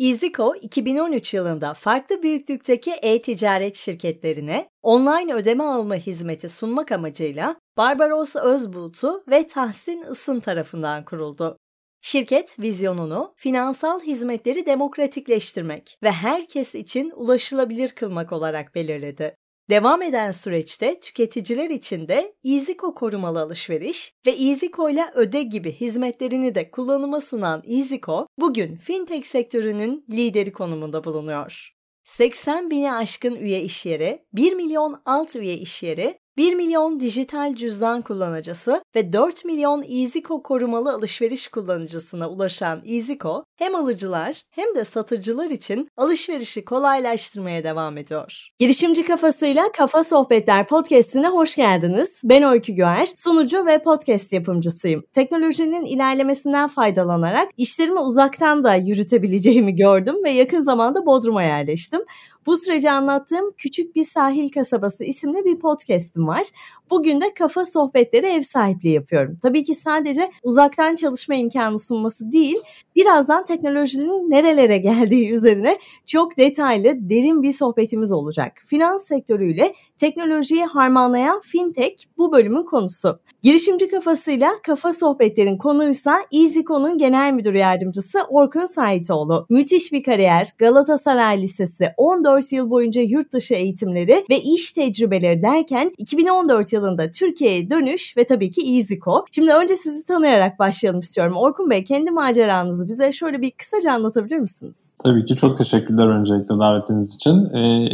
EasyCo 2013 yılında farklı büyüklükteki e-ticaret şirketlerine online ödeme alma hizmeti sunmak amacıyla Barbaros Özbulut'u ve Tahsin Isın tarafından kuruldu. Şirket vizyonunu finansal hizmetleri demokratikleştirmek ve herkes için ulaşılabilir kılmak olarak belirledi. Devam eden süreçte tüketiciler için de EasyCo korumalı alışveriş ve EasyCo ile öde gibi hizmetlerini de kullanıma sunan EasyCo, bugün fintech sektörünün lideri konumunda bulunuyor. 80 bini aşkın üye işyeri, 1 milyon alt üye işyeri 1 milyon dijital cüzdan kullanıcısı ve 4 milyon EasyCo korumalı alışveriş kullanıcısına ulaşan EasyCo hem alıcılar hem de satıcılar için alışverişi kolaylaştırmaya devam ediyor. Girişimci kafasıyla Kafa Sohbetler podcast'ine hoş geldiniz. Ben Öykü Güer, sunucu ve podcast yapımcısıyım. Teknolojinin ilerlemesinden faydalanarak işlerimi uzaktan da yürütebileceğimi gördüm ve yakın zamanda Bodrum'a yerleştim. Bu süreci anlattığım Küçük Bir Sahil Kasabası isimli bir podcast'im var. Bugün de kafa sohbetleri ev sahipliği yapıyorum. Tabii ki sadece uzaktan çalışma imkanı sunması değil, birazdan teknolojinin nerelere geldiği üzerine çok detaylı, derin bir sohbetimiz olacak. Finans sektörüyle teknolojiyi harmanlayan fintech bu bölümün konusu. Girişimci kafasıyla kafa sohbetlerin konuysa EasyCo'nun genel müdür yardımcısı Orkun Saitoğlu. Müthiş bir kariyer, Galatasaray Lisesi, 14 yıl boyunca yurt dışı eğitimleri ve iş tecrübeleri derken 2014 yılında Türkiye'ye dönüş ve tabii ki EasyCo. Şimdi önce sizi tanıyarak başlayalım istiyorum. Orkun Bey kendi maceranızı bize şöyle bir kısaca anlatabilir misiniz? Tabii ki çok teşekkürler öncelikle davetiniz için. Ee,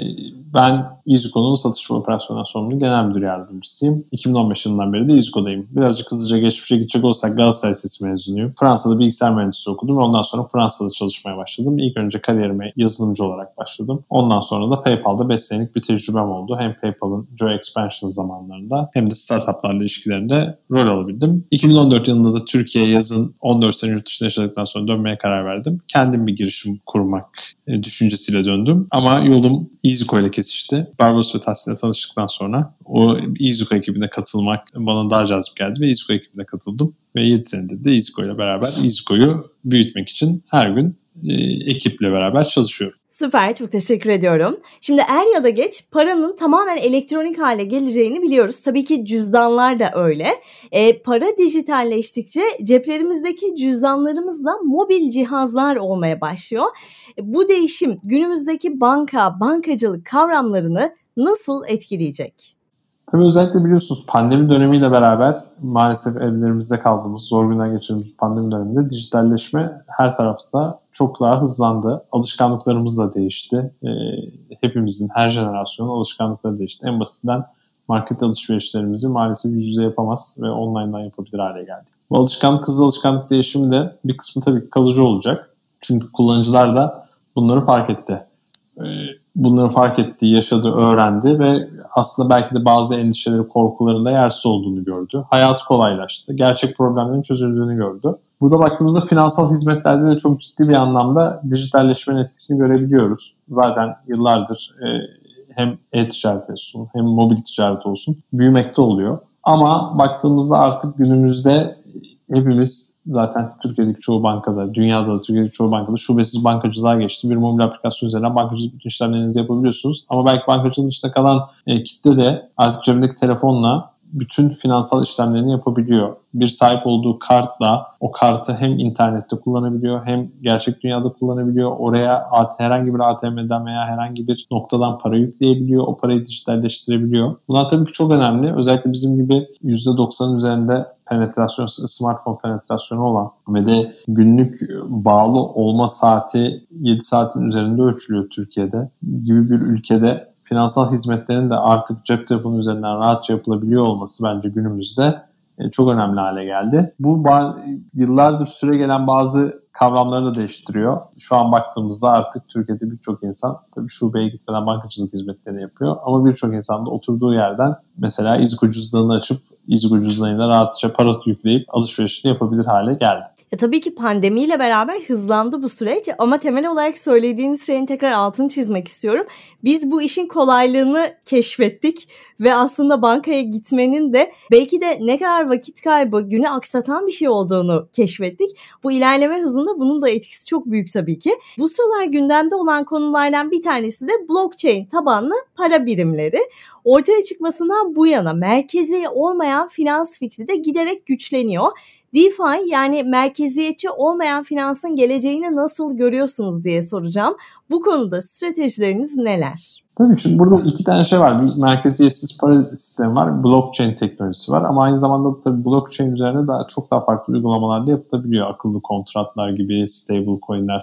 ben EasyCo'nun satış ve operasyonel sorumlu genel müdür yardımcısıyım. 2015 yılından beri de EasyCo'dayım. Birazcık hızlıca geçmişe gidecek olsak Galatasaray Lisesi mezunuyum. Fransa'da bilgisayar mühendisliği okudum ve ondan sonra Fransa'da çalışmaya başladım. İlk önce kariyerime yazılımcı olarak başladım. Ondan sonra da PayPal'da 5 senelik bir tecrübem oldu. Hem PayPal'ın Joy Expansion zamanlarında hem de startuplarla ilişkilerinde rol alabildim. 2014 yılında da Türkiye yazın 14 sene yurt dışında yaşadıktan sonra dönmeye karar verdim. Kendim bir girişim kurmak e, düşüncesiyle döndüm. Ama yolum EasyCo ile kesişti. Barbaros ve Tahsin'le tanıştıktan sonra o EasyCo ekibine katılmak bana daha cazip geldi ve EasyCo ekibine katıldım. Ve 7 senedir de EasyCo ile beraber EasyCo'yu büyütmek için her gün e, ekiple beraber çalışıyorum. Süper, çok teşekkür ediyorum. Şimdi er ya da geç paranın tamamen elektronik hale geleceğini biliyoruz. Tabii ki cüzdanlar da öyle. E, para dijitalleştikçe ceplerimizdeki cüzdanlarımız da mobil cihazlar olmaya başlıyor. E, bu değişim günümüzdeki banka, bankacılık kavramlarını nasıl etkileyecek? Tabii özellikle biliyorsunuz pandemi dönemiyle beraber maalesef evlerimizde kaldığımız, zor günler geçirdiğimiz pandemi döneminde dijitalleşme her tarafta çok daha hızlandı. Alışkanlıklarımız da değişti. E, hepimizin, her jenerasyonun alışkanlıkları değişti. En basitinden market alışverişlerimizi maalesef yüz yüze yapamaz ve online'dan yapabilir hale geldik. Bu alışkanlık hızlı alışkanlık değişimi de bir kısmı tabii kalıcı olacak. Çünkü kullanıcılar da bunları fark etti. E, bunları fark etti, yaşadı, öğrendi ve aslında belki de bazı endişeleri, korkularında yersiz olduğunu gördü. Hayatı kolaylaştı. Gerçek problemlerin çözüldüğünü gördü. Burada baktığımızda finansal hizmetlerde de çok ciddi bir anlamda dijitalleşmenin etkisini görebiliyoruz. Zaten yıllardır e, hem e-ticaret olsun hem mobil ticaret olsun büyümekte oluyor. Ama baktığımızda artık günümüzde hepimiz zaten Türkiye'deki çoğu bankada, dünyada da Türkiye'deki çoğu bankada şubesiz bankacılığa geçti. Bir mobil aplikasyon üzerinden bankacılık bütün işlemlerinizi yapabiliyorsunuz. Ama belki bankacılığın dışında kalan e, kitle de artık cebindeki telefonla bütün finansal işlemlerini yapabiliyor. Bir sahip olduğu kartla o kartı hem internette kullanabiliyor hem gerçek dünyada kullanabiliyor. Oraya herhangi bir ATM'den veya herhangi bir noktadan para yükleyebiliyor. O parayı dijitalleştirebiliyor. Bunlar tabii ki çok önemli. Özellikle bizim gibi %90'ın üzerinde penetrasyon, smartphone penetrasyonu olan ve de günlük bağlı olma saati 7 saatin üzerinde ölçülüyor Türkiye'de gibi bir ülkede finansal hizmetlerin de artık cep telefonu üzerinden rahatça yapılabiliyor olması bence günümüzde e, çok önemli hale geldi. Bu yıllardır süre gelen bazı kavramları da değiştiriyor. Şu an baktığımızda artık Türkiye'de birçok insan tabii şubeye gitmeden bankacılık hizmetlerini yapıyor. Ama birçok insan da oturduğu yerden mesela İzgo cüzdanını açıp İzgo rahatça para yükleyip alışverişini yapabilir hale geldi. Ya tabii ki pandemiyle beraber hızlandı bu süreç ama temel olarak söylediğiniz şeyin tekrar altını çizmek istiyorum. Biz bu işin kolaylığını keşfettik ve aslında bankaya gitmenin de belki de ne kadar vakit kaybı, günü aksatan bir şey olduğunu keşfettik. Bu ilerleme hızında bunun da etkisi çok büyük tabii ki. Bu sıralar gündemde olan konulardan bir tanesi de blockchain tabanlı para birimleri. Ortaya çıkmasından bu yana merkezi olmayan finans fikri de giderek güçleniyor. DeFi yani merkeziyetçi olmayan finansın geleceğini nasıl görüyorsunuz diye soracağım. Bu konuda stratejileriniz neler? Tabii şimdi burada iki tane şey var. Bir merkeziyetsiz para sistemi var. Blockchain teknolojisi var. Ama aynı zamanda da tabii blockchain üzerine daha çok daha farklı uygulamalar da yapılabiliyor. Akıllı kontratlar gibi, stable coinler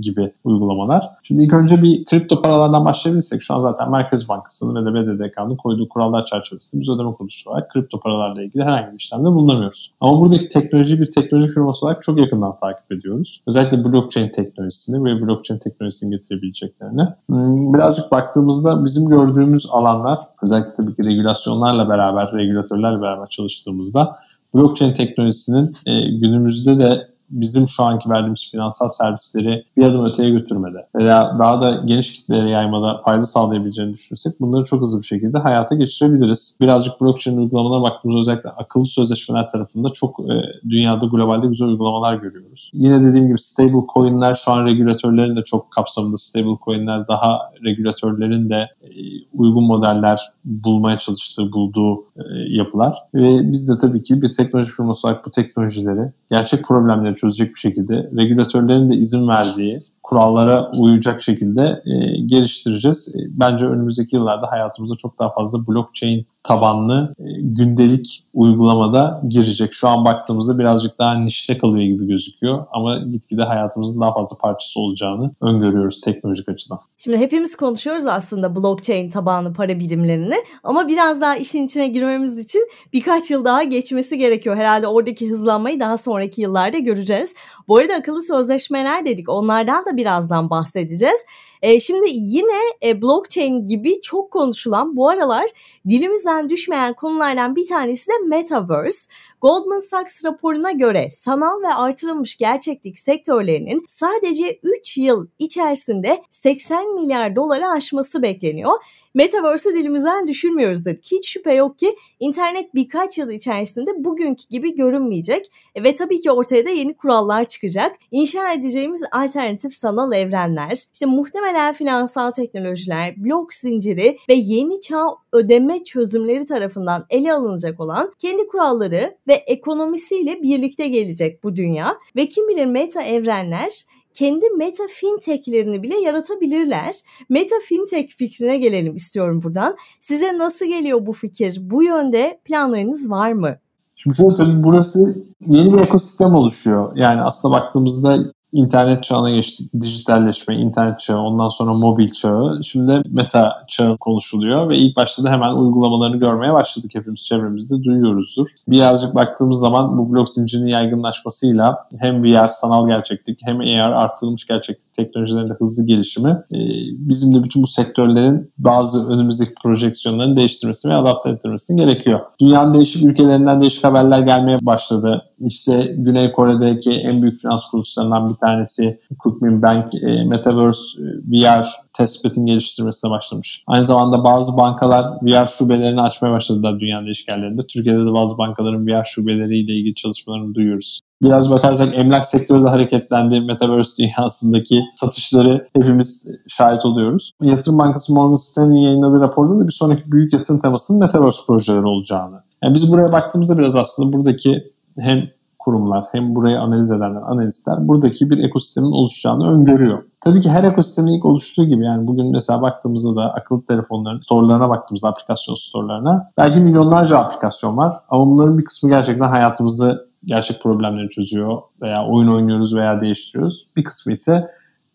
gibi uygulamalar. Şimdi ilk önce bir kripto paralardan başlayabilirsek şu an zaten Merkez Bankası'nın ve de BDDK'nın koyduğu kurallar çerçevesinde biz ödeme kuruluşu olarak kripto paralarla ilgili herhangi bir işlemde bulunamıyoruz. Ama buradaki teknoloji bir teknoloji firması olarak çok yakından takip ediyoruz. Özellikle blockchain teknolojisini ve blockchain teknolojisini getirebileceklerini. Hmm, birazcık baktığımız baktığımızda bizim gördüğümüz alanlar özellikle tabii ki regülasyonlarla beraber, regülatörlerle beraber çalıştığımızda blockchain teknolojisinin e, günümüzde de bizim şu anki verdiğimiz finansal servisleri bir adım öteye götürmede veya daha da geniş kitlelere yaymada fayda sağlayabileceğini düşünürsek bunları çok hızlı bir şekilde hayata geçirebiliriz. Birazcık blockchain uygulamalarına baktığımızda özellikle akıllı sözleşmeler tarafında çok e, dünyada globalde güzel uygulamalar görüyoruz. Yine dediğim gibi stable coinler şu an regülatörlerin de çok kapsamında stable coinler daha regülatörlerin de e, uygun modeller bulmaya çalıştığı, bulduğu e, yapılar. Ve biz de tabii ki bir teknoloji firması olarak bu teknolojileri gerçek problemleri çözecek bir şekilde regülatörlerin de izin verdiği kurallara uyacak şekilde e, geliştireceğiz. E, bence önümüzdeki yıllarda hayatımıza çok daha fazla blockchain tabanlı e, gündelik uygulamada girecek. Şu an baktığımızda birazcık daha nişte kalıyor gibi gözüküyor ama gitgide hayatımızın daha fazla parçası olacağını öngörüyoruz teknolojik açıdan. Şimdi hepimiz konuşuyoruz aslında blockchain tabanlı para birimlerini ama biraz daha işin içine girmemiz için birkaç yıl daha geçmesi gerekiyor. Herhalde oradaki hızlanmayı daha sonraki yıllarda göreceğiz. Bu arada akıllı sözleşmeler dedik. Onlardan da birazdan bahsedeceğiz. E, şimdi yine e, blockchain gibi çok konuşulan bu aralar dilimizden düşmeyen konulardan bir tanesi de Metaverse. Goldman Sachs raporuna göre sanal ve artırılmış gerçeklik sektörlerinin sadece 3 yıl içerisinde 80 milyar doları aşması bekleniyor. Metaverse'ı dilimizden düşürmüyoruz dedik. Hiç şüphe yok ki internet birkaç yıl içerisinde bugünkü gibi görünmeyecek ve tabii ki ortaya da yeni kurallar çıkacak. İnşa edeceğimiz alternatif sanal evrenler, işte muhtemelen finansal teknolojiler, blok zinciri ve yeni çağ ödeme çözümleri tarafından ele alınacak olan kendi kuralları ve ekonomisiyle birlikte gelecek bu dünya ve kim bilir meta evrenler kendi meta fintech'lerini bile yaratabilirler. Meta fintech fikrine gelelim istiyorum buradan. Size nasıl geliyor bu fikir? Bu yönde planlarınız var mı? Şimdi şöyle tabii burası yeni bir ekosistem oluşuyor. Yani aslında baktığımızda internet çağına geçtik. Dijitalleşme, internet çağı, ondan sonra mobil çağı. Şimdi meta çağı konuşuluyor ve ilk başta da hemen uygulamalarını görmeye başladık. Hepimiz çevremizde duyuyoruzdur. Birazcık baktığımız zaman bu blok zincirinin yaygınlaşmasıyla hem VR, sanal gerçeklik hem AR, artırılmış gerçeklik teknolojilerinde hızlı gelişimi e, bizim de bütün bu sektörlerin bazı önümüzdeki projeksiyonlarını değiştirmesi ve adapte ettirmesi gerekiyor. Dünyanın değişik ülkelerinden değişik haberler gelmeye başladı. İşte Güney Kore'deki en büyük finans kuruluşlarından bir tanesi Cookmin Bank e, Metaverse e, VR testbet'in geliştirmesine başlamış. Aynı zamanda bazı bankalar VR şubelerini açmaya başladılar dünyanın değişik yerlerinde. Türkiye'de de bazı bankaların VR şubeleriyle ilgili çalışmalarını duyuyoruz. Biraz bakarsak emlak sektörü de hareketlendi. Metaverse dünyasındaki satışları hepimiz şahit oluyoruz. Yatırım Bankası Morgan Stanley'in yayınladığı raporda da bir sonraki büyük yatırım temasının Metaverse projeleri olacağını. Yani biz buraya baktığımızda biraz aslında buradaki hem kurumlar hem burayı analiz edenler, analistler buradaki bir ekosistemin oluşacağını öngörüyor. Tabii ki her ekosistemin ilk oluştuğu gibi yani bugün mesela baktığımızda da akıllı telefonların storelarına baktığımızda aplikasyon storelarına belki milyonlarca aplikasyon var ama bunların bir kısmı gerçekten hayatımızı gerçek problemleri çözüyor veya oyun oynuyoruz veya değiştiriyoruz. Bir kısmı ise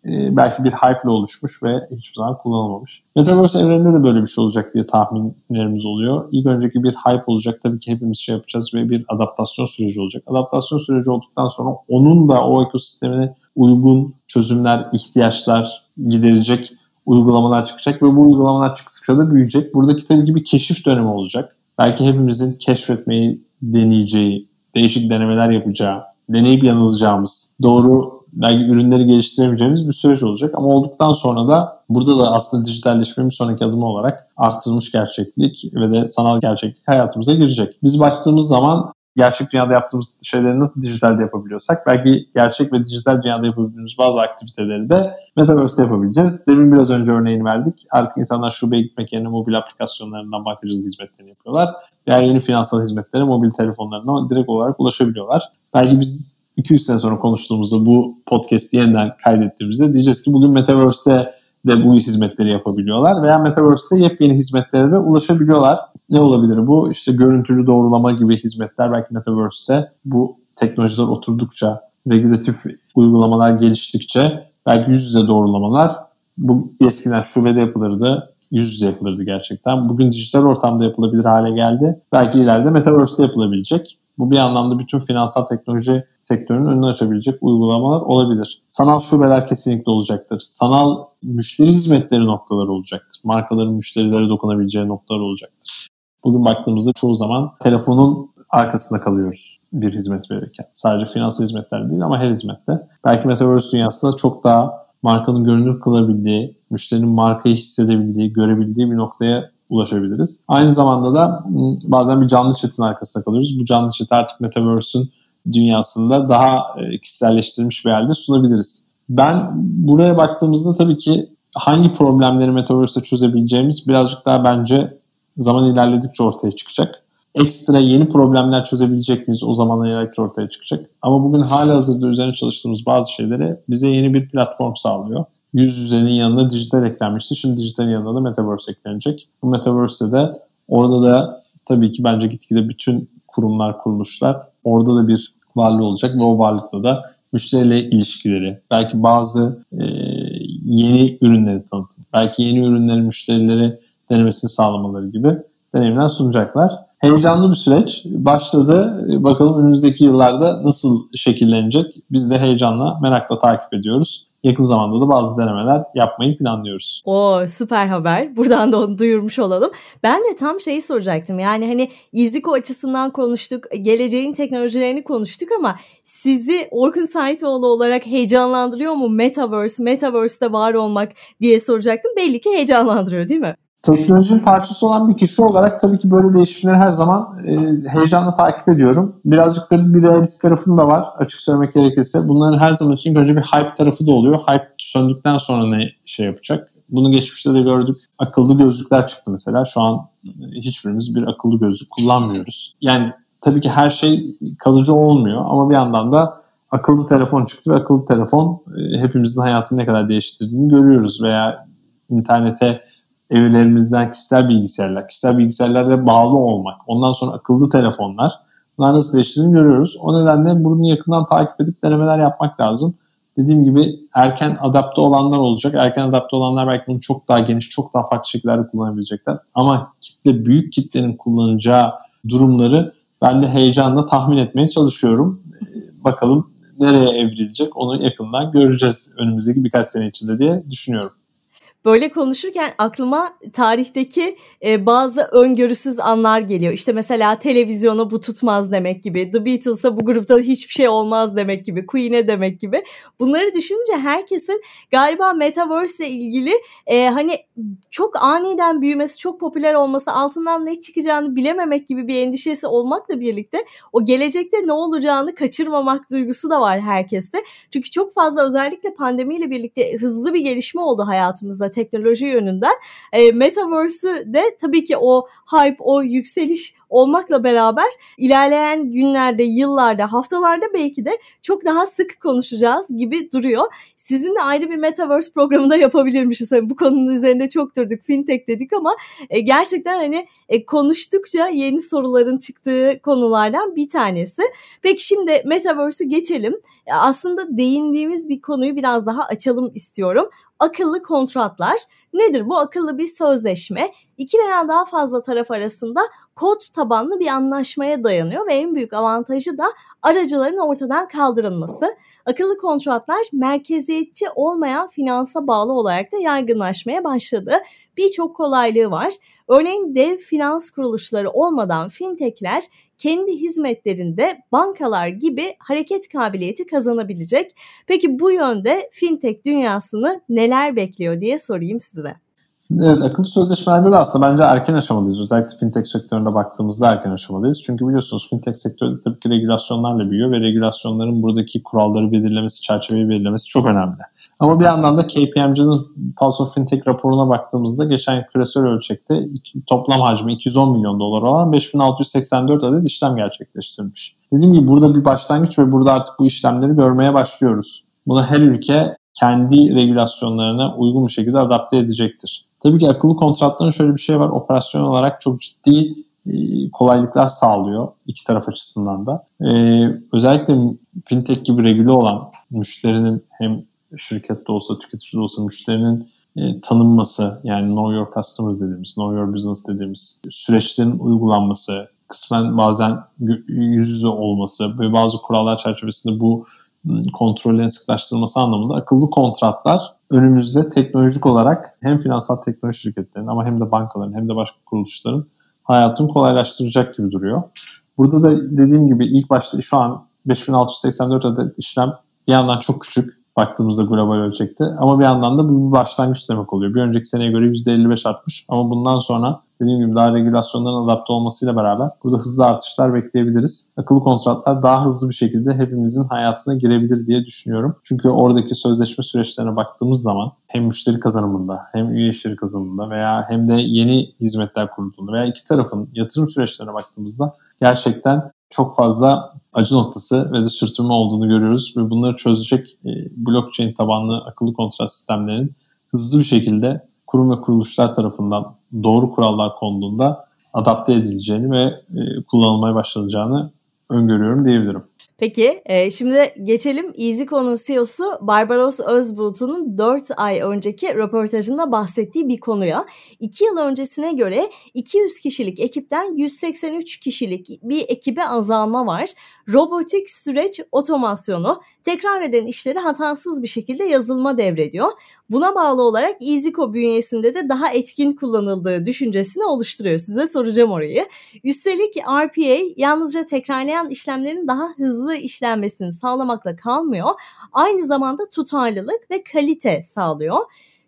e, belki bir hype ile oluşmuş ve hiçbir zaman kullanılmamış. Metaverse evreninde de böyle bir şey olacak diye tahminlerimiz oluyor. İlk önceki bir hype olacak. Tabii ki hepimiz şey yapacağız ve bir adaptasyon süreci olacak. Adaptasyon süreci olduktan sonra onun da o ekosistemine uygun çözümler, ihtiyaçlar giderilecek uygulamalar çıkacak ve bu uygulamalar çıktıkça da büyüyecek. Buradaki tabii ki bir keşif dönemi olacak. Belki hepimizin keşfetmeyi deneyeceği, değişik denemeler yapacağı, deneyip yanılacağımız, doğru belki ürünleri geliştiremeyeceğimiz bir süreç olacak. Ama olduktan sonra da burada da aslında dijitalleşmenin sonraki adımı olarak arttırılmış gerçeklik ve de sanal gerçeklik hayatımıza girecek. Biz baktığımız zaman gerçek dünyada yaptığımız şeyleri nasıl dijitalde yapabiliyorsak belki gerçek ve dijital dünyada yapabildiğimiz bazı aktiviteleri de Metaverse'de yapabileceğiz. Demin biraz önce örneğini verdik. Artık insanlar şubeye gitmek yerine mobil aplikasyonlarından bankacılık hizmetlerini yapıyorlar. Veya yeni finansal hizmetlere mobil telefonlarına direkt olarak ulaşabiliyorlar. Belki biz 200 sene sonra konuştuğumuzda bu podcast'i yeniden kaydettiğimizde diyeceğiz ki bugün Metaverse'de de bu hizmetleri yapabiliyorlar veya Metaverse'de yepyeni hizmetlere de ulaşabiliyorlar. Ne olabilir bu? İşte görüntülü doğrulama gibi hizmetler belki Metaverse'de bu teknolojiler oturdukça, regülatif uygulamalar geliştikçe belki yüz yüze doğrulamalar bu eskiden şubede yapılırdı yüz yüze yapılırdı gerçekten. Bugün dijital ortamda yapılabilir hale geldi. Belki ileride Metaverse'de yapılabilecek. Bu bir anlamda bütün finansal teknoloji sektörünün önünü açabilecek uygulamalar olabilir. Sanal şubeler kesinlikle olacaktır. Sanal müşteri hizmetleri noktaları olacaktır. Markaların müşterilere dokunabileceği noktalar olacaktır. Bugün baktığımızda çoğu zaman telefonun arkasında kalıyoruz bir hizmet verirken. Sadece finansal hizmetler değil ama her hizmette. Belki Metaverse dünyasında çok daha markanın görünür kılabildiği, müşterinin markayı hissedebildiği, görebildiği bir noktaya ulaşabiliriz. Aynı zamanda da bazen bir canlı chat'in arkasında kalıyoruz. Bu canlı chat artık Metaverse'ün dünyasında daha e, kişiselleştirilmiş bir halde sunabiliriz. Ben buraya baktığımızda tabii ki hangi problemleri Metaverse'de çözebileceğimiz birazcık daha bence zaman ilerledikçe ortaya çıkacak. Ekstra yeni problemler çözebilecek miyiz o zaman ilerledikçe ortaya çıkacak. Ama bugün hala hazırda üzerine çalıştığımız bazı şeyleri bize yeni bir platform sağlıyor yüz yüzenin yanına dijital eklenmişti. Şimdi dijitalin yanına da Metaverse eklenecek. Bu Metaverse'de de orada da tabii ki bence gitgide bütün kurumlar, kuruluşlar orada da bir varlığı olacak ve o varlıkla da müşteriyle ilişkileri, belki bazı e, yeni ürünleri tanıtım, belki yeni ürünlerin müşterileri denemesini sağlamaları gibi deneyimler sunacaklar. Heyecanlı bir süreç başladı. Bakalım önümüzdeki yıllarda nasıl şekillenecek? Biz de heyecanla, merakla takip ediyoruz yakın zamanda da bazı denemeler yapmayı planlıyoruz. O süper haber. Buradan da onu duyurmuş olalım. Ben de tam şeyi soracaktım. Yani hani İzliko açısından konuştuk, geleceğin teknolojilerini konuştuk ama sizi Orkun Saitoğlu olarak heyecanlandırıyor mu Metaverse, Metaverse'de var olmak diye soracaktım. Belli ki heyecanlandırıyor değil mi? Teknolojinin parçası olan bir kişi olarak tabii ki böyle değişimleri her zaman e, heyecanla takip ediyorum. Birazcık da bir realist tarafım da var açık söylemek gerekirse. Bunların her zaman için önce bir hype tarafı da oluyor. Hype söndükten sonra ne şey yapacak? Bunu geçmişte de gördük. Akıllı gözlükler çıktı mesela. Şu an hiçbirimiz bir akıllı gözlük kullanmıyoruz. Yani tabii ki her şey kalıcı olmuyor ama bir yandan da akıllı telefon çıktı ve akıllı telefon e, hepimizin hayatını ne kadar değiştirdiğini görüyoruz veya internete evlerimizden kişisel bilgisayarlar, kişisel bilgisayarlara bağlı olmak, ondan sonra akıllı telefonlar bunlar nasıl değiştiğini görüyoruz. O nedenle bunu yakından takip edip denemeler yapmak lazım. Dediğim gibi erken adapte olanlar olacak. Erken adapte olanlar belki bunu çok daha geniş, çok daha farklı şekillerde kullanabilecekler. Ama kitle, büyük kitlenin kullanacağı durumları ben de heyecanla tahmin etmeye çalışıyorum. Bakalım nereye evrilecek onu yakından göreceğiz önümüzdeki birkaç sene içinde diye düşünüyorum böyle konuşurken aklıma tarihteki e, bazı öngörüsüz anlar geliyor. İşte mesela televizyona bu tutmaz demek gibi, The Beatles'a bu grupta hiçbir şey olmaz demek gibi, Queen'e demek gibi. Bunları düşününce herkesin galiba Metaverse ile ilgili e, hani çok aniden büyümesi, çok popüler olması, altından ne çıkacağını bilememek gibi bir endişesi olmakla birlikte o gelecekte ne olacağını kaçırmamak duygusu da var herkeste. Çünkü çok fazla özellikle pandemiyle birlikte hızlı bir gelişme oldu hayatımızda teknoloji yönünden. E, Metaverse'ü de tabii ki o hype, o yükseliş olmakla beraber ilerleyen günlerde, yıllarda, haftalarda belki de çok daha sık konuşacağız gibi duruyor. Sizinle ayrı bir Metaverse programında yapabilirmişiz. Yani bu konunun üzerinde çok durduk, fintech dedik ama e, gerçekten hani e, konuştukça yeni soruların çıktığı konulardan bir tanesi. Peki şimdi Metaverse'ü geçelim. E, aslında değindiğimiz bir konuyu biraz daha açalım istiyorum akıllı kontratlar. Nedir bu akıllı bir sözleşme? İki veya daha fazla taraf arasında kod tabanlı bir anlaşmaya dayanıyor ve en büyük avantajı da aracıların ortadan kaldırılması. Akıllı kontratlar merkeziyetçi olmayan finansa bağlı olarak da yaygınlaşmaya başladı. Birçok kolaylığı var. Örneğin dev finans kuruluşları olmadan fintechler kendi hizmetlerinde bankalar gibi hareket kabiliyeti kazanabilecek. Peki bu yönde fintech dünyasını neler bekliyor diye sorayım size. Evet, akıllı sözleşmelerde de aslında bence erken aşamadayız. Özellikle fintech sektöründe baktığımızda erken aşamadayız. Çünkü biliyorsunuz fintech sektörü tabii ki regülasyonlarla büyüyor ve regülasyonların buradaki kuralları belirlemesi, çerçeveyi belirlemesi çok önemli. Ama bir yandan da KPMG'nin Pulse of Fintech raporuna baktığımızda geçen küresel ölçekte toplam hacmi 210 milyon dolar olan 5684 adet işlem gerçekleştirmiş. Dediğim gibi burada bir başlangıç ve burada artık bu işlemleri görmeye başlıyoruz. Bunu her ülke kendi regülasyonlarına uygun bir şekilde adapte edecektir. Tabii ki akıllı kontratların şöyle bir şey var. Operasyon olarak çok ciddi e, kolaylıklar sağlıyor iki taraf açısından da. Ee, özellikle fintech gibi regüle olan müşterinin hem şirkette olsa tüketici de olsa müşterinin e, tanınması yani know your customer dediğimiz, know your business dediğimiz süreçlerin uygulanması, kısmen bazen yüz yüze olması ve bazı kurallar çerçevesinde bu kontrollerin sıklaştırılması anlamında akıllı kontratlar önümüzde teknolojik olarak hem finansal teknoloji şirketlerinin ama hem de bankaların hem de başka kuruluşların hayatını kolaylaştıracak gibi duruyor. Burada da dediğim gibi ilk başta şu an 5684 adet işlem bir yandan çok küçük baktığımızda global ölçekte. Ama bir yandan da bu bir başlangıç demek oluyor. Bir önceki seneye göre %55 artmış. Ama bundan sonra dediğim gibi daha regülasyonların adapte olmasıyla beraber burada hızlı artışlar bekleyebiliriz. Akıllı kontratlar daha hızlı bir şekilde hepimizin hayatına girebilir diye düşünüyorum. Çünkü oradaki sözleşme süreçlerine baktığımız zaman hem müşteri kazanımında hem üye işleri kazanımında veya hem de yeni hizmetler kurulduğunda veya iki tarafın yatırım süreçlerine baktığımızda gerçekten çok fazla acı noktası ve de sürtünme olduğunu görüyoruz ve bunları çözecek e, blockchain tabanlı akıllı kontrat sistemlerinin hızlı bir şekilde kurum ve kuruluşlar tarafından doğru kurallar konduğunda adapte edileceğini ve e, kullanılmaya başlanacağını öngörüyorum diyebilirim. Peki e, şimdi geçelim EasyCon'un CEO'su Barbaros Özbulut'un 4 ay önceki röportajında bahsettiği bir konuya. 2 yıl öncesine göre 200 kişilik ekipten 183 kişilik bir ekibe azalma var. Robotik süreç otomasyonu tekrar eden işleri hatasız bir şekilde yazılma devrediyor. Buna bağlı olarak EasyCo bünyesinde de daha etkin kullanıldığı düşüncesini oluşturuyor. Size soracağım orayı. Üstelik RPA yalnızca tekrarlayan işlemlerin daha hızlı işlenmesini sağlamakla kalmıyor. Aynı zamanda tutarlılık ve kalite sağlıyor.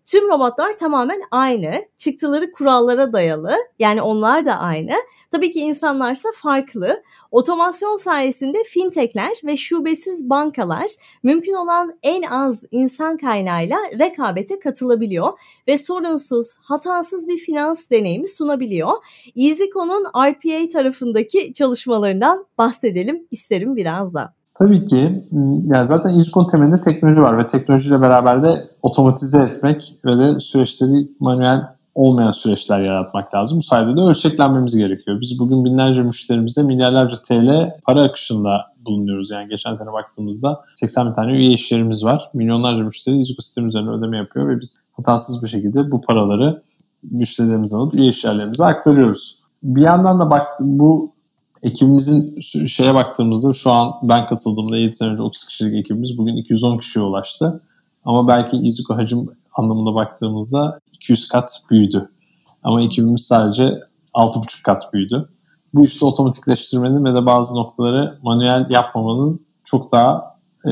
Tüm robotlar tamamen aynı. Çıktıları kurallara dayalı. Yani onlar da aynı. Tabii ki insanlarsa farklı. Otomasyon sayesinde fintechler ve şubesiz bankalar mümkün olan en az insan kaynağıyla rekabete katılabiliyor ve sorunsuz, hatasız bir finans deneyimi sunabiliyor. EasyCo'nun RPA tarafındaki çalışmalarından bahsedelim isterim biraz da. Tabii ki. Yani zaten EasyCon temelinde teknoloji var ve teknolojiyle beraber de otomatize etmek ve de süreçleri manuel olmayan süreçler yaratmak lazım. Bu sayede de ölçeklenmemiz gerekiyor. Biz bugün binlerce müşterimize milyarlarca TL para akışında bulunuyoruz. Yani geçen sene baktığımızda 80 bin tane üye işlerimiz var. Milyonlarca müşteri İzgo sistemi üzerine ödeme yapıyor ve biz hatasız bir şekilde bu paraları müşterilerimize alıp üye işyerlerimize aktarıyoruz. Bir yandan da bak bu ekibimizin şeye baktığımızda şu an ben katıldığımda 7 sene önce 30 kişilik ekibimiz bugün 210 kişiye ulaştı. Ama belki İzgo hacim anlamında baktığımızda 200 kat büyüdü. Ama ekibimiz sadece 6,5 kat büyüdü. Bu işte otomatikleştirmenin ve de bazı noktaları manuel yapmamanın çok daha e,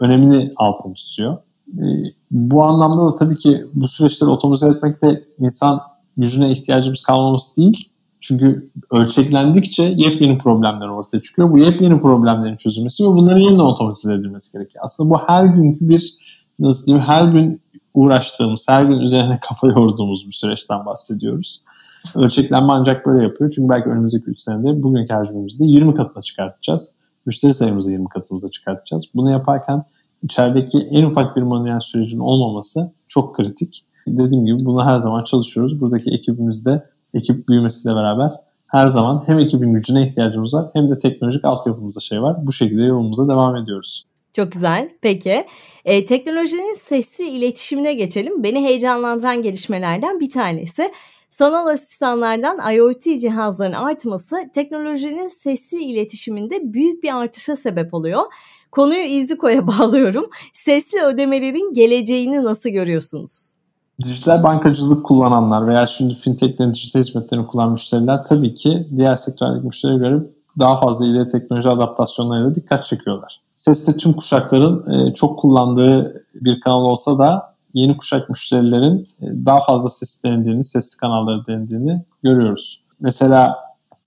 önemli altını çiziyor. E, bu anlamda da tabii ki bu süreçleri otomatize etmekte insan gücüne ihtiyacımız kalmaması değil. Çünkü ölçeklendikçe yepyeni problemler ortaya çıkıyor. Bu yepyeni problemlerin çözülmesi ve bunların yeniden otomatize edilmesi gerekiyor. Aslında bu her günkü bir nasıl diyeyim her gün uğraştığımız, her gün üzerine kafa yorduğumuz bir süreçten bahsediyoruz. Ölçeklenme ancak böyle yapıyor. Çünkü belki önümüzdeki 3 senede bugünkü hacmimizde 20 katına çıkartacağız. Müşteri sayımızı 20 katımıza çıkartacağız. Bunu yaparken içerideki en ufak bir manuel sürecin olmaması çok kritik. Dediğim gibi bunu her zaman çalışıyoruz. Buradaki ekibimizde ekip büyümesiyle beraber her zaman hem ekibin gücüne ihtiyacımız var hem de teknolojik altyapımızda şey var. Bu şekilde yolumuza devam ediyoruz. Çok güzel. Peki. E, teknolojinin sesli iletişimine geçelim. Beni heyecanlandıran gelişmelerden bir tanesi. Sanal asistanlardan IoT cihazların artması teknolojinin sesli iletişiminde büyük bir artışa sebep oluyor. Konuyu İziko'ya bağlıyorum. Sesli ödemelerin geleceğini nasıl görüyorsunuz? Dijital bankacılık kullananlar veya şimdi fintechlerin dijital hizmetlerini kullanan müşteriler tabii ki diğer sektörlerdeki müşterilere göre daha fazla ileri teknoloji adaptasyonlarıyla dikkat çekiyorlar. Ses'te tüm kuşakların e, çok kullandığı bir kanal olsa da yeni kuşak müşterilerin e, daha fazla ses denediğini, sesli kanalları denediğini görüyoruz. Mesela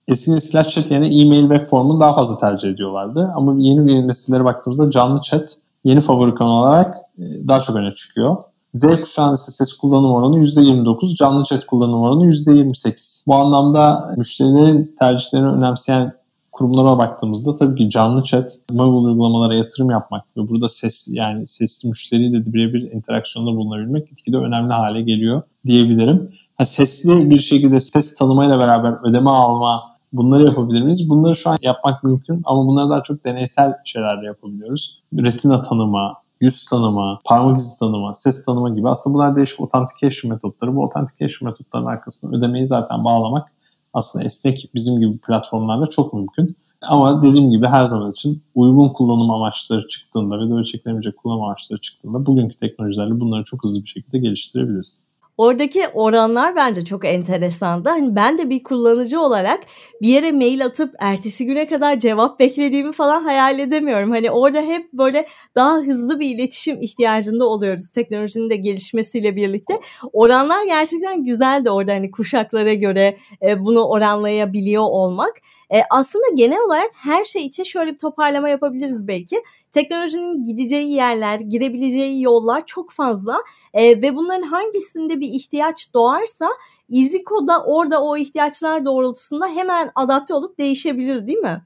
eski nesiller chat yerine e-mail web formunu daha fazla tercih ediyorlardı. Ama yeni yeni nesillere baktığımızda canlı chat yeni favori kanal olarak e, daha çok öne çıkıyor. Z kuşağının ses kullanım oranı %29, canlı chat kullanım oranı %28. Bu anlamda müşterilerin tercihlerini önemseyen kurumlara baktığımızda tabii ki canlı chat, mobil uygulamalara yatırım yapmak ve burada ses yani sesli müşteriyle de birebir interaksiyonda bulunabilmek gitgide önemli hale geliyor diyebilirim. Ha, sesli bir şekilde ses tanımayla beraber ödeme alma bunları yapabilir miyiz? Bunları şu an yapmak mümkün ama bunları daha çok deneysel şeylerle yapabiliyoruz. Retina tanıma, yüz tanıma, parmak izi tanıma, ses tanıma gibi aslında bunlar değişik authentication metotları. Bu authentication metotlarının arkasında ödemeyi zaten bağlamak aslında esnek bizim gibi platformlarla çok mümkün. Ama dediğim gibi her zaman için uygun kullanım amaçları çıktığında ve de ölçeklenemeyecek kullanım amaçları çıktığında bugünkü teknolojilerle bunları çok hızlı bir şekilde geliştirebiliriz. Oradaki oranlar bence çok enteresandı. Hani ben de bir kullanıcı olarak bir yere mail atıp ertesi güne kadar cevap beklediğimi falan hayal edemiyorum. Hani orada hep böyle daha hızlı bir iletişim ihtiyacında oluyoruz teknolojinin de gelişmesiyle birlikte. Oranlar gerçekten güzeldi orada hani kuşaklara göre e, bunu oranlayabiliyor olmak. E, aslında genel olarak her şey için şöyle bir toparlama yapabiliriz belki. Teknolojinin gideceği yerler, girebileceği yollar çok fazla e, ve bunların hangisinde bir ihtiyaç doğarsa Iziko da orada o ihtiyaçlar doğrultusunda hemen adapte olup değişebilir değil mi?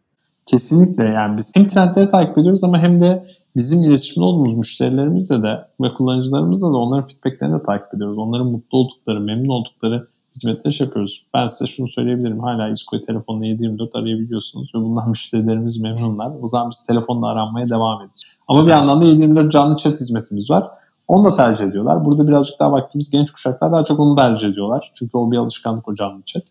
Kesinlikle yani biz hem trendleri takip ediyoruz ama hem de bizim iletişimde olduğumuz müşterilerimizle de ve kullanıcılarımızla da onların feedbacklerini de takip ediyoruz. Onların mutlu oldukları, memnun oldukları hizmetler şey yapıyoruz. Ben size şunu söyleyebilirim. Hala İsko'yu telefonla 7-24 arayabiliyorsunuz ve bundan müşterilerimiz memnunlar. O zaman biz telefonla aranmaya devam edeceğiz. Ama bir yandan da 7-24 canlı chat hizmetimiz var. Onu da tercih ediyorlar. Burada birazcık daha baktığımız genç kuşaklar daha çok onu tercih ediyorlar. Çünkü o bir alışkanlık o canlı chat.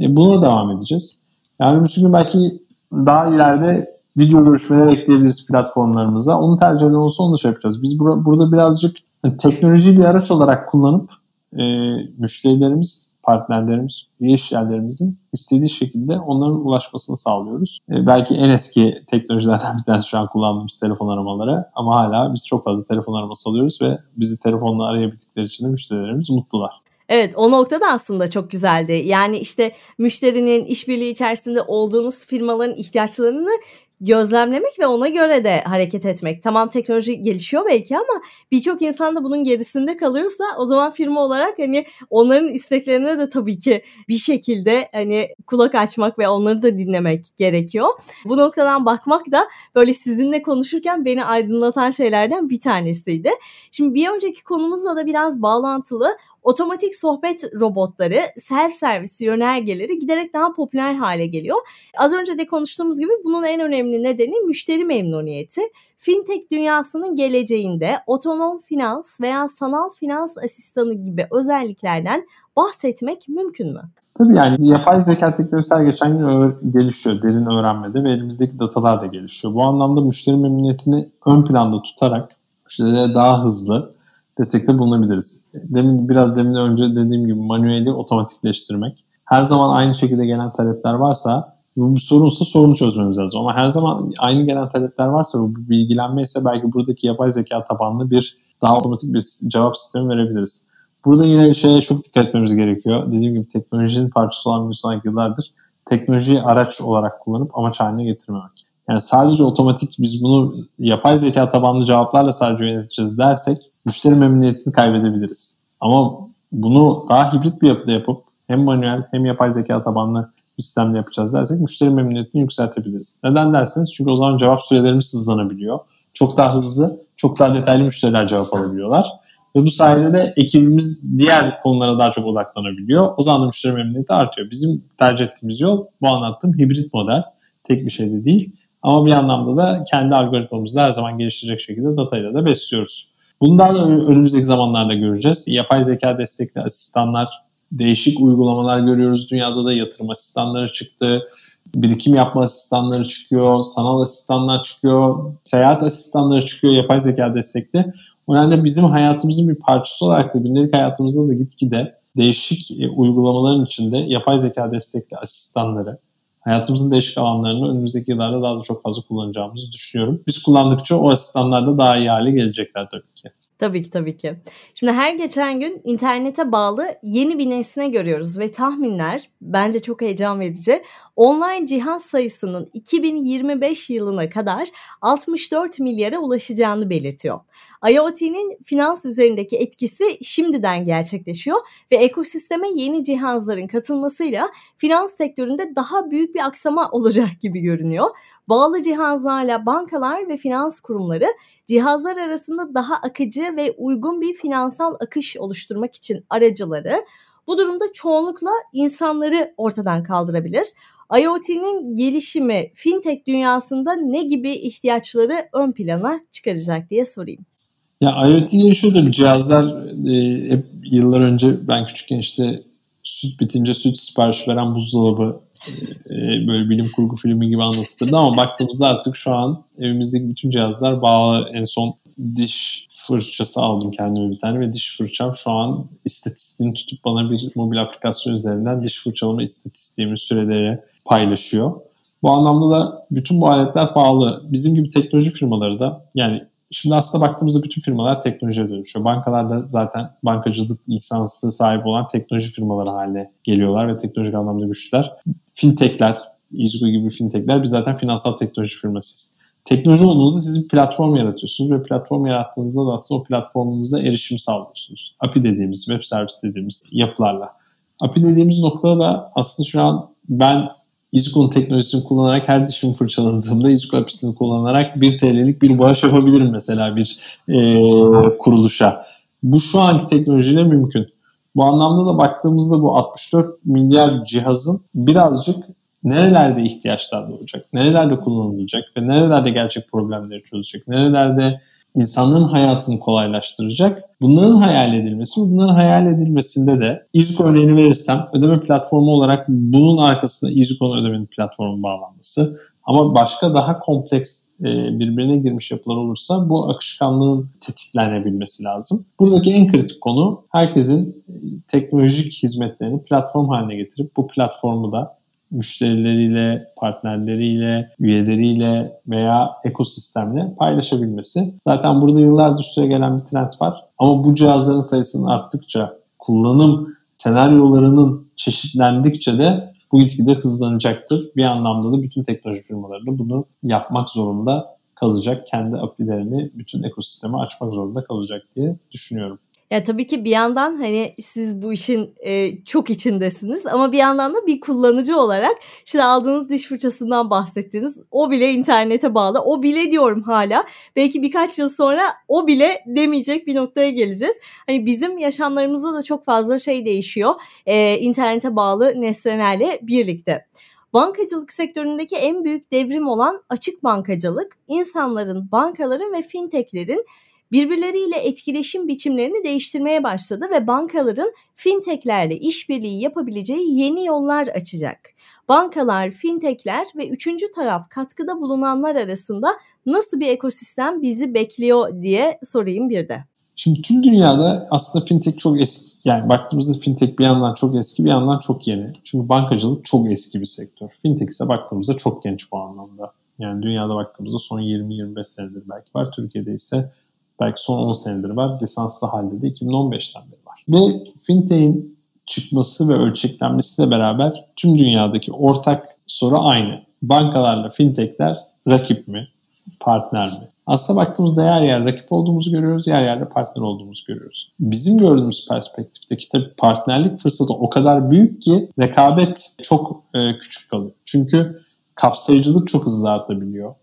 E, buna devam edeceğiz. Yani bir gün belki daha ileride video görüşmeler ekleyebiliriz platformlarımıza. Onu tercih eden olsa onu da şey yapacağız. Biz bur- burada birazcık hani teknolojiyi bir araç olarak kullanıp e, müşterilerimiz partnerlerimiz, üye işyerlerimizin istediği şekilde onların ulaşmasını sağlıyoruz. E, belki en eski teknolojilerden bir tanesi şu an kullandığımız telefon aramaları ama hala biz çok fazla telefon araması alıyoruz ve bizi telefonla arayabildikleri için de müşterilerimiz mutlular. Evet o noktada aslında çok güzeldi. Yani işte müşterinin işbirliği içerisinde olduğunuz firmaların ihtiyaçlarını gözlemlemek ve ona göre de hareket etmek. Tamam teknoloji gelişiyor belki ama birçok insan da bunun gerisinde kalıyorsa o zaman firma olarak hani onların isteklerine de tabii ki bir şekilde hani kulak açmak ve onları da dinlemek gerekiyor. Bu noktadan bakmak da böyle sizinle konuşurken beni aydınlatan şeylerden bir tanesiydi. Şimdi bir önceki konumuzla da biraz bağlantılı otomatik sohbet robotları, self servis yönergeleri giderek daha popüler hale geliyor. Az önce de konuştuğumuz gibi bunun en önemli nedeni müşteri memnuniyeti. Fintech dünyasının geleceğinde otonom finans veya sanal finans asistanı gibi özelliklerden bahsetmek mümkün mü? Tabii yani yapay zeka teknolojisi geçen gün gelişiyor derin öğrenmede ve elimizdeki datalar da gelişiyor. Bu anlamda müşteri memnuniyetini ön planda tutarak müşterilere daha hızlı, destekte bulunabiliriz. Demin biraz demin önce dediğim gibi manueli otomatikleştirmek. Her zaman aynı şekilde gelen talepler varsa bu bir sorunsa sorunu çözmemiz lazım. Ama her zaman aynı gelen talepler varsa bu bilgilenme ise belki buradaki yapay zeka tabanlı bir daha otomatik bir cevap sistemi verebiliriz. Burada yine şeye çok dikkat etmemiz gerekiyor. Dediğim gibi teknolojinin parçası olan bir sonraki yıllardır teknolojiyi araç olarak kullanıp amaç haline getirmemek. Yani sadece otomatik biz bunu yapay zeka tabanlı cevaplarla sadece yöneteceğiz dersek müşteri memnuniyetini kaybedebiliriz. Ama bunu daha hibrit bir yapıda yapıp hem manuel hem yapay zeka tabanlı bir sistemle yapacağız dersek müşteri memnuniyetini yükseltebiliriz. Neden derseniz çünkü o zaman cevap sürelerimiz hızlanabiliyor. Çok daha hızlı, çok daha detaylı müşteriler cevap alabiliyorlar. Ve bu sayede de ekibimiz diğer konulara daha çok odaklanabiliyor. O zaman da müşteri memnuniyeti artıyor. Bizim tercih ettiğimiz yol bu anlattığım hibrit model. Tek bir şey de değil. Ama bir anlamda da kendi algoritmamızı her zaman geliştirecek şekilde datayla da besliyoruz. Da önümüzdeki zamanlarda göreceğiz. Yapay zeka destekli asistanlar, değişik uygulamalar görüyoruz. Dünyada da yatırım asistanları çıktı. Birikim yapma asistanları çıkıyor, sanal asistanlar çıkıyor, seyahat asistanları çıkıyor, yapay zeka destekli. O nedenle bizim hayatımızın bir parçası olarak da gündelik hayatımızda da gitgide değişik e, uygulamaların içinde yapay zeka destekli asistanları, hayatımızın değişik alanlarını önümüzdeki yıllarda daha da çok fazla kullanacağımızı düşünüyorum. Biz kullandıkça o asistanlar da daha iyi hale gelecekler tabii ki. Tabii ki tabii ki. Şimdi her geçen gün internete bağlı yeni bir nesne görüyoruz ve tahminler bence çok heyecan verici. Online cihaz sayısının 2025 yılına kadar 64 milyara ulaşacağını belirtiyor. IoT'nin finans üzerindeki etkisi şimdiden gerçekleşiyor ve ekosisteme yeni cihazların katılmasıyla finans sektöründe daha büyük bir aksama olacak gibi görünüyor. Bağlı cihazlarla bankalar ve finans kurumları cihazlar arasında daha akıcı ve uygun bir finansal akış oluşturmak için aracıları bu durumda çoğunlukla insanları ortadan kaldırabilir. IoT'nin gelişimi fintech dünyasında ne gibi ihtiyaçları ön plana çıkaracak diye sorayım. Ya IoT gelişiyor tabii cihazlar e, hep yıllar önce ben küçükken işte süt bitince süt sipariş veren buzdolabı e, böyle bilim kurgu filmi gibi anlatılırdı ama baktığımızda artık şu an evimizdeki bütün cihazlar bağlı. En son diş fırçası aldım kendime bir tane ve diş fırçam şu an istatistiğini tutup bana bir mobil aplikasyon üzerinden diş fırçalama istatistiğimi süreleri paylaşıyor. Bu anlamda da bütün bu aletler pahalı. Bizim gibi teknoloji firmaları da yani Şimdi aslında baktığımızda bütün firmalar teknolojiye dönüşüyor. Bankalar da zaten bankacılık lisansı sahibi olan teknoloji firmaları haline geliyorlar ve teknolojik anlamda güçlüler. Fintechler, Izgo gibi fintechler biz zaten finansal teknoloji firmasıyız. Teknoloji olduğunuzda siz bir platform yaratıyorsunuz ve platform yarattığınızda da aslında o platformunuza erişim sağlıyorsunuz. API dediğimiz, web servis dediğimiz yapılarla. API dediğimiz noktada da aslında şu an ben Izuku'nun teknolojisini kullanarak her dişimi fırçaladığımda Izuku API'sini kullanarak 1 TL'lik bir bağış yapabilirim mesela bir e, kuruluşa. Bu şu anki teknolojiyle mümkün. Bu anlamda da baktığımızda bu 64 milyar cihazın birazcık nerelerde ihtiyaçlar olacak, nerelerde kullanılacak ve nerelerde gerçek problemleri çözecek, nerelerde insanların hayatını kolaylaştıracak. Bunların hayal edilmesi, bunların hayal edilmesinde de İZUK örneğini verirsem ödeme platformu olarak bunun arkasında İZUK'un ödemenin platformu bağlanması. Ama başka daha kompleks e, birbirine girmiş yapılar olursa bu akışkanlığın tetiklenebilmesi lazım. Buradaki en kritik konu herkesin e, teknolojik hizmetlerini platform haline getirip bu platformu da müşterileriyle, partnerleriyle, üyeleriyle veya ekosistemle paylaşabilmesi. Zaten burada yıllardır süre gelen bir trend var. Ama bu cihazların sayısının arttıkça, kullanım senaryolarının çeşitlendikçe de bu gitgide hızlanacaktır. Bir anlamda da bütün teknoloji firmaları da bunu yapmak zorunda kalacak. Kendi API'lerini bütün ekosisteme açmak zorunda kalacak diye düşünüyorum. Ya tabii ki bir yandan hani siz bu işin e, çok içindesiniz ama bir yandan da bir kullanıcı olarak şimdi aldığınız diş fırçasından bahsettiniz. O bile internete bağlı. O bile diyorum hala. Belki birkaç yıl sonra o bile demeyecek bir noktaya geleceğiz. Hani bizim yaşamlarımızda da çok fazla şey değişiyor. E, internete bağlı nesnelerle birlikte. Bankacılık sektöründeki en büyük devrim olan açık bankacılık, insanların, bankaların ve fintechlerin birbirleriyle etkileşim biçimlerini değiştirmeye başladı ve bankaların fintechlerle işbirliği yapabileceği yeni yollar açacak. Bankalar, fintechler ve üçüncü taraf katkıda bulunanlar arasında nasıl bir ekosistem bizi bekliyor diye sorayım bir de. Şimdi tüm dünyada aslında fintech çok eski. Yani baktığımızda fintech bir yandan çok eski bir yandan çok yeni. Çünkü bankacılık çok eski bir sektör. Fintech ise baktığımızda çok genç bu anlamda. Yani dünyada baktığımızda son 20-25 senedir belki var. Türkiye'de ise belki son 10 senedir var. Lisanslı halde de 2015'ten beri var. Ve fintech'in çıkması ve ölçeklenmesiyle beraber tüm dünyadaki ortak soru aynı. Bankalarla fintechler rakip mi? Partner mi? Aslında baktığımızda yer yer rakip olduğumuzu görüyoruz, yer yerde partner olduğumuzu görüyoruz. Bizim gördüğümüz perspektifteki tabii partnerlik fırsatı o kadar büyük ki rekabet çok e, küçük kalıyor. Çünkü kapsayıcılık çok hızlı artabiliyor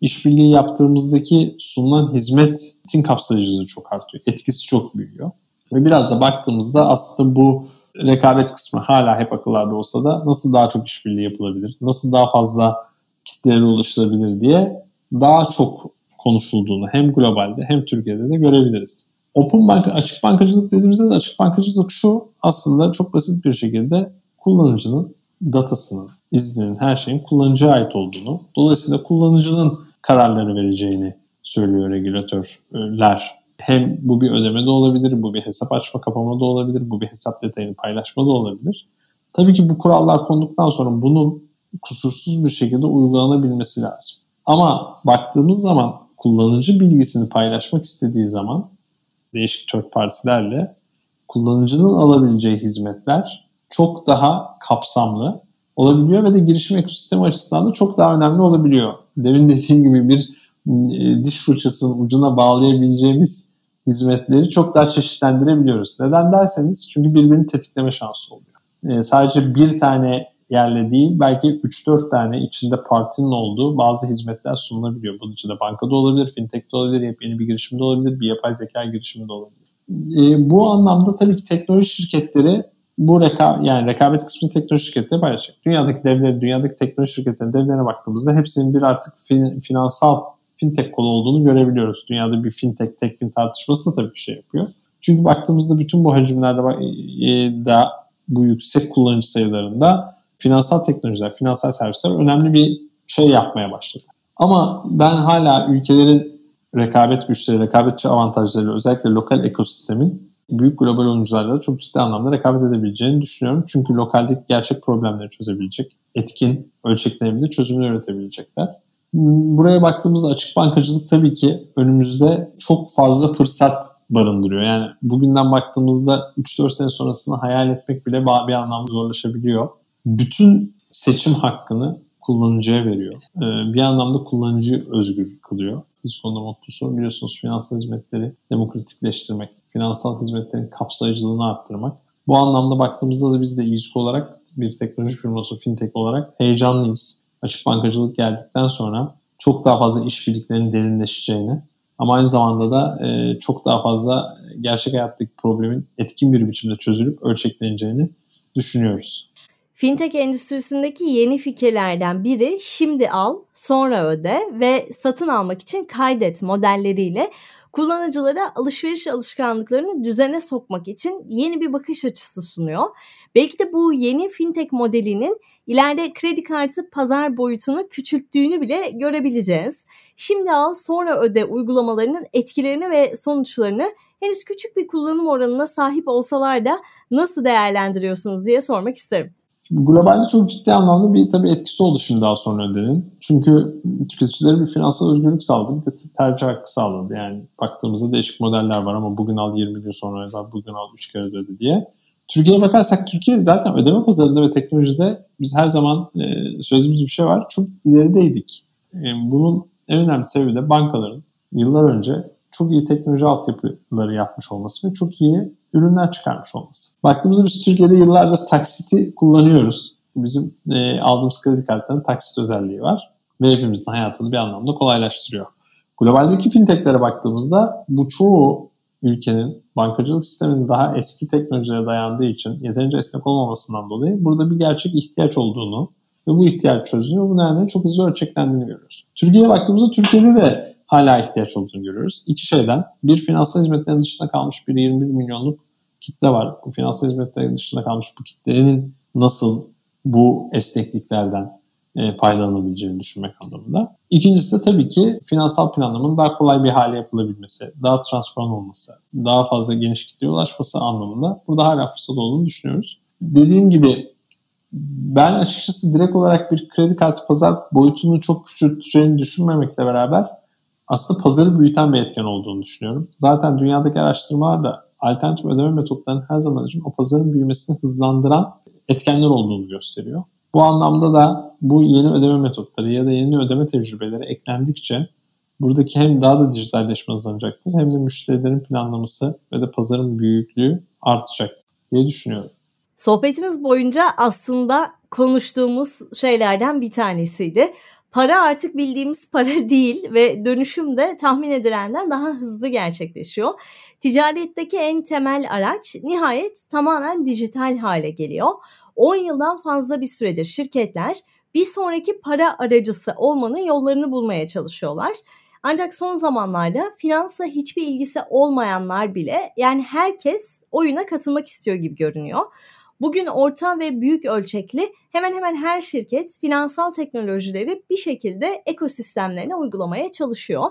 işbirliği yaptığımızdaki sunulan hizmetin kapsayıcılığı çok artıyor. Etkisi çok büyüyor. Ve biraz da baktığımızda aslında bu rekabet kısmı hala hep akıllarda olsa da nasıl daha çok işbirliği yapılabilir, nasıl daha fazla kitlelere ulaşılabilir diye daha çok konuşulduğunu hem globalde hem Türkiye'de de görebiliriz. Open bank, açık bankacılık dediğimizde de açık bankacılık şu aslında çok basit bir şekilde kullanıcının datasının, izninin, her şeyin kullanıcıya ait olduğunu, dolayısıyla kullanıcının kararları vereceğini söylüyor regülatörler. Hem bu bir ödeme de olabilir, bu bir hesap açma kapama da olabilir, bu bir hesap detayını paylaşma da olabilir. Tabii ki bu kurallar konduktan sonra bunun kusursuz bir şekilde uygulanabilmesi lazım. Ama baktığımız zaman kullanıcı bilgisini paylaşmak istediği zaman değişik third partilerle kullanıcının alabileceği hizmetler çok daha kapsamlı olabiliyor ve de girişim ekosistemi açısından da çok daha önemli olabiliyor. Demin dediğim gibi bir e, diş fırçasının ucuna bağlayabileceğimiz hizmetleri çok daha çeşitlendirebiliyoruz. Neden derseniz çünkü birbirini tetikleme şansı oluyor. E, sadece bir tane yerle değil belki 3-4 tane içinde partinin olduğu bazı hizmetler sunulabiliyor. Bunun içinde bankada olabilir, fintech olabilir, yeni bir girişimde olabilir, bir yapay zeka girişiminde olabilir. E, bu anlamda tabii ki teknoloji şirketleri bu reka yani rekabet kısmı teknoloji şirketleri paylaşacak. Dünyadaki devleri, dünyadaki teknoloji şirketlerinin devlerine baktığımızda hepsinin bir artık fin, finansal fintech kolu olduğunu görebiliyoruz. Dünyada bir fintech, tekfin tartışması da tabii bir şey yapıyor. Çünkü baktığımızda bütün bu hacimlerde e, da bu yüksek kullanıcı sayılarında finansal teknolojiler, finansal servisler önemli bir şey yapmaya başladı. Ama ben hala ülkelerin rekabet güçleri, rekabetçi avantajları özellikle lokal ekosistemin büyük global oyuncularla çok ciddi anlamda rekabet edebileceğini düşünüyorum. Çünkü lokaldeki gerçek problemleri çözebilecek, etkin, ölçeklenebilir çözümler üretebilecekler. Buraya baktığımızda açık bankacılık tabii ki önümüzde çok fazla fırsat barındırıyor. Yani bugünden baktığımızda 3-4 sene sonrasını hayal etmek bile bir anlamda zorlaşabiliyor. Bütün seçim hakkını kullanıcıya veriyor. Ee, bir anlamda kullanıcı özgür kılıyor. Biz konuda mutlusu biliyorsunuz finansal hizmetleri demokratikleştirmek, finansal hizmetlerin kapsayıcılığını arttırmak. Bu anlamda baktığımızda da biz de İZK olarak bir teknoloji firması fintech olarak heyecanlıyız. Açık bankacılık geldikten sonra çok daha fazla işbirliklerinin derinleşeceğini ama aynı zamanda da e, çok daha fazla gerçek hayattaki problemin etkin bir biçimde çözülüp ölçekleneceğini düşünüyoruz. Fintech endüstrisindeki yeni fikirlerden biri şimdi al, sonra öde ve satın almak için kaydet modelleriyle kullanıcılara alışveriş alışkanlıklarını düzene sokmak için yeni bir bakış açısı sunuyor. Belki de bu yeni fintech modelinin ileride kredi kartı pazar boyutunu küçülttüğünü bile görebileceğiz. Şimdi al sonra öde uygulamalarının etkilerini ve sonuçlarını henüz küçük bir kullanım oranına sahip olsalar da nasıl değerlendiriyorsunuz diye sormak isterim. Globalde çok ciddi anlamda bir tabii etkisi oldu şimdi daha sonra ödenin. Çünkü tüketicilere bir finansal özgürlük sağladı. Bir de tercih hakkı sağladı. Yani baktığımızda değişik modeller var ama bugün al 20 gün sonra öde, bugün al 3 kere öde diye. Türkiye'ye bakarsak Türkiye zaten ödeme pazarında ve teknolojide biz her zaman e, söylediğimiz bir şey var. Çok ilerideydik. E, bunun en önemli sebebi de bankaların yıllar önce çok iyi teknoloji altyapıları yapmış olması ve çok iyi ürünler çıkarmış olması. Baktığımızda biz Türkiye'de yıllardır taksiti kullanıyoruz. Bizim e, aldığımız kredi kartlarının taksit özelliği var ve hepimizin hayatını bir anlamda kolaylaştırıyor. Globaldeki fintechlere baktığımızda bu çoğu ülkenin bankacılık sisteminin daha eski teknolojilere dayandığı için yeterince esnek olmamasından dolayı burada bir gerçek ihtiyaç olduğunu ve bu ihtiyaç çözülüyor. Bu nedenle çok hızlı ölçeklendiğini görüyoruz. Türkiye'ye baktığımızda Türkiye'de de hala ihtiyaç olduğunu görüyoruz. İki şeyden bir finansal hizmetlerin dışında kalmış bir 21 milyonluk kitle var. Bu finansal hizmetlerin dışında kalmış bu kitlenin nasıl bu esnekliklerden e, faydalanabileceğini düşünmek anlamında. İkincisi de tabii ki finansal planlamanın daha kolay bir hale yapılabilmesi, daha transparan olması, daha fazla geniş kitleye ulaşması anlamında burada hala fırsat olduğunu düşünüyoruz. Dediğim gibi ben açıkçası direkt olarak bir kredi kartı pazar boyutunu çok küçülteceğini düşünmemekle beraber aslında pazarı büyüten bir etken olduğunu düşünüyorum. Zaten dünyadaki araştırmalar da alternatif ödeme metotlarının her zaman için o pazarın büyümesini hızlandıran etkenler olduğunu gösteriyor. Bu anlamda da bu yeni ödeme metotları ya da yeni ödeme tecrübeleri eklendikçe buradaki hem daha da dijitalleşme hızlanacaktır hem de müşterilerin planlaması ve de pazarın büyüklüğü artacaktır diye düşünüyorum. Sohbetimiz boyunca aslında konuştuğumuz şeylerden bir tanesiydi. Para artık bildiğimiz para değil ve dönüşüm de tahmin edilenden daha hızlı gerçekleşiyor. Ticaretteki en temel araç nihayet tamamen dijital hale geliyor. 10 yıldan fazla bir süredir şirketler bir sonraki para aracısı olmanın yollarını bulmaya çalışıyorlar. Ancak son zamanlarda finansa hiçbir ilgisi olmayanlar bile yani herkes oyuna katılmak istiyor gibi görünüyor. Bugün orta ve büyük ölçekli hemen hemen her şirket finansal teknolojileri bir şekilde ekosistemlerine uygulamaya çalışıyor.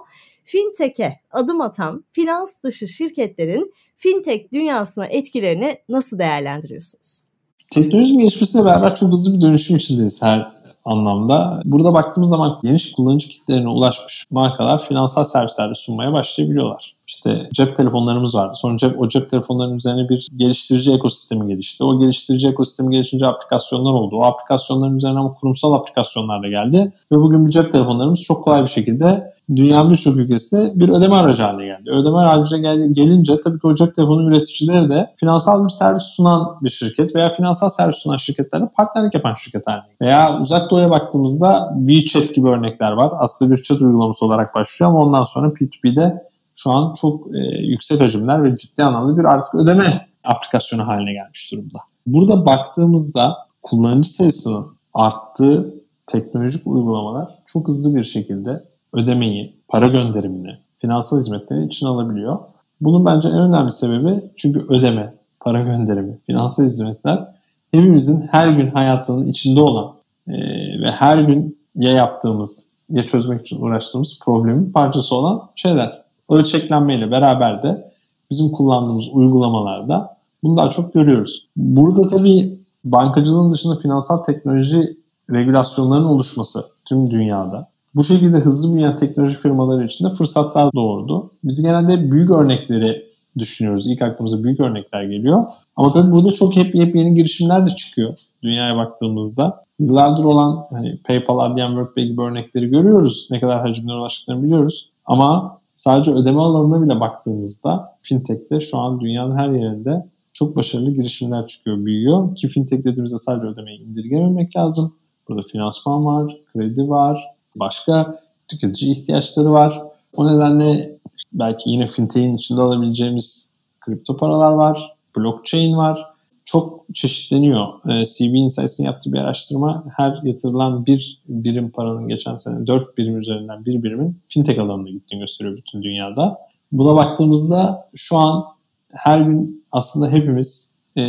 fintech'e adım atan finans dışı şirketlerin fintech dünyasına etkilerini nasıl değerlendiriyorsunuz? Teknolojinin gelişmesiyle beraber çok hızlı bir dönüşüm içindeyiz her anlamda. Burada baktığımız zaman geniş kullanıcı kitlerine ulaşmış markalar finansal servisler sunmaya başlayabiliyorlar. İşte cep telefonlarımız vardı. Sonra cep, o cep telefonlarının üzerine bir geliştirici ekosistemi gelişti. O geliştirici ekosistemi gelişince aplikasyonlar oldu. O aplikasyonların üzerine ama kurumsal aplikasyonlar da geldi. Ve bugün bu cep telefonlarımız çok kolay bir şekilde dünyanın birçok ülkesinde bir ödeme aracı haline geldi. Ödeme aracı gelince tabii ki o cep telefonu üreticileri de finansal bir servis sunan bir şirket veya finansal servis sunan şirketlerle partnerlik yapan şirket haline geldi. Veya uzak doğuya baktığımızda WeChat gibi örnekler var. Aslında bir chat uygulaması olarak başlıyor ama ondan sonra P2P'de şu an çok e, yüksek hacimler ve ciddi anlamda bir artık ödeme aplikasyonu haline gelmiş durumda. Burada baktığımızda kullanıcı sayısının arttığı teknolojik uygulamalar çok hızlı bir şekilde ödemeyi, para gönderimini, finansal hizmetleri içine alabiliyor. Bunun bence en önemli sebebi çünkü ödeme, para gönderimi, finansal hizmetler hepimizin her gün hayatının içinde olan e, ve her gün ya yaptığımız ya çözmek için uğraştığımız problemin parçası olan şeyler. Ölçeklenmeyle beraber de bizim kullandığımız uygulamalarda bunu daha çok görüyoruz. Burada tabii bankacılığın dışında finansal teknoloji regülasyonlarının oluşması tüm dünyada bu şekilde hızlı büyüyen teknoloji firmaları için de fırsatlar doğurdu. Biz genelde büyük örnekleri düşünüyoruz. İlk aklımıza büyük örnekler geliyor. Ama tabii burada çok hep, hep yeni girişimler de çıkıyor dünyaya baktığımızda. Yıllardır olan hani PayPal, Adyen, WorldPay gibi örnekleri görüyoruz. Ne kadar hacimlere ulaştıklarını biliyoruz. Ama sadece ödeme alanına bile baktığımızda fintech'te şu an dünyanın her yerinde çok başarılı girişimler çıkıyor, büyüyor. Ki fintech dediğimizde sadece ödemeyi indirgememek lazım. Burada finansman var, kredi var, başka tüketici ihtiyaçları var. O nedenle belki yine fintech'in içinde alabileceğimiz kripto paralar var, blockchain var. Çok çeşitleniyor. Ee, CB Insights'in yaptığı bir araştırma her yatırılan bir birim paranın geçen sene 4 birim üzerinden bir birimin fintech alanına gittiğini gösteriyor bütün dünyada. Buna baktığımızda şu an her gün aslında hepimiz e,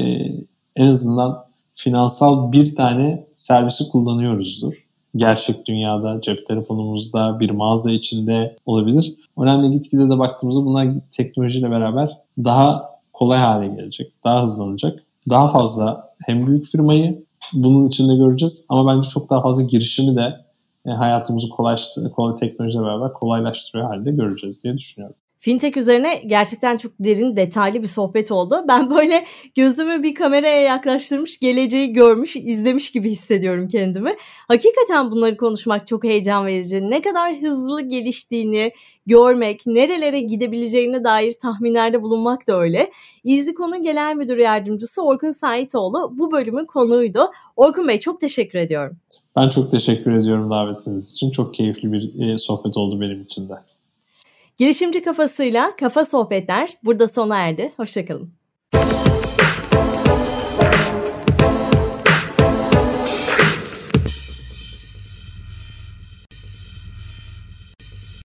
en azından finansal bir tane servisi kullanıyoruzdur gerçek dünyada, cep telefonumuzda, bir mağaza içinde olabilir. Nedenle gitgide de baktığımızda bunlar teknolojiyle beraber daha kolay hale gelecek, daha hızlanacak. Daha fazla hem büyük firmayı bunun içinde göreceğiz ama bence çok daha fazla girişimi de e, hayatımızı kolay, kolay teknolojiyle beraber kolaylaştırıyor halde göreceğiz diye düşünüyorum. Fintech üzerine gerçekten çok derin, detaylı bir sohbet oldu. Ben böyle gözümü bir kameraya yaklaştırmış, geleceği görmüş, izlemiş gibi hissediyorum kendimi. Hakikaten bunları konuşmak çok heyecan verici. Ne kadar hızlı geliştiğini görmek, nerelere gidebileceğine dair tahminlerde bulunmak da öyle. İzlikon'un genel müdür yardımcısı Orkun Saitoğlu bu bölümün konuğuydu. Orkun Bey çok teşekkür ediyorum. Ben çok teşekkür ediyorum davetiniz için. Çok keyifli bir e, sohbet oldu benim için de. Girişimci kafasıyla kafa sohbetler burada sona erdi. Hoşçakalın.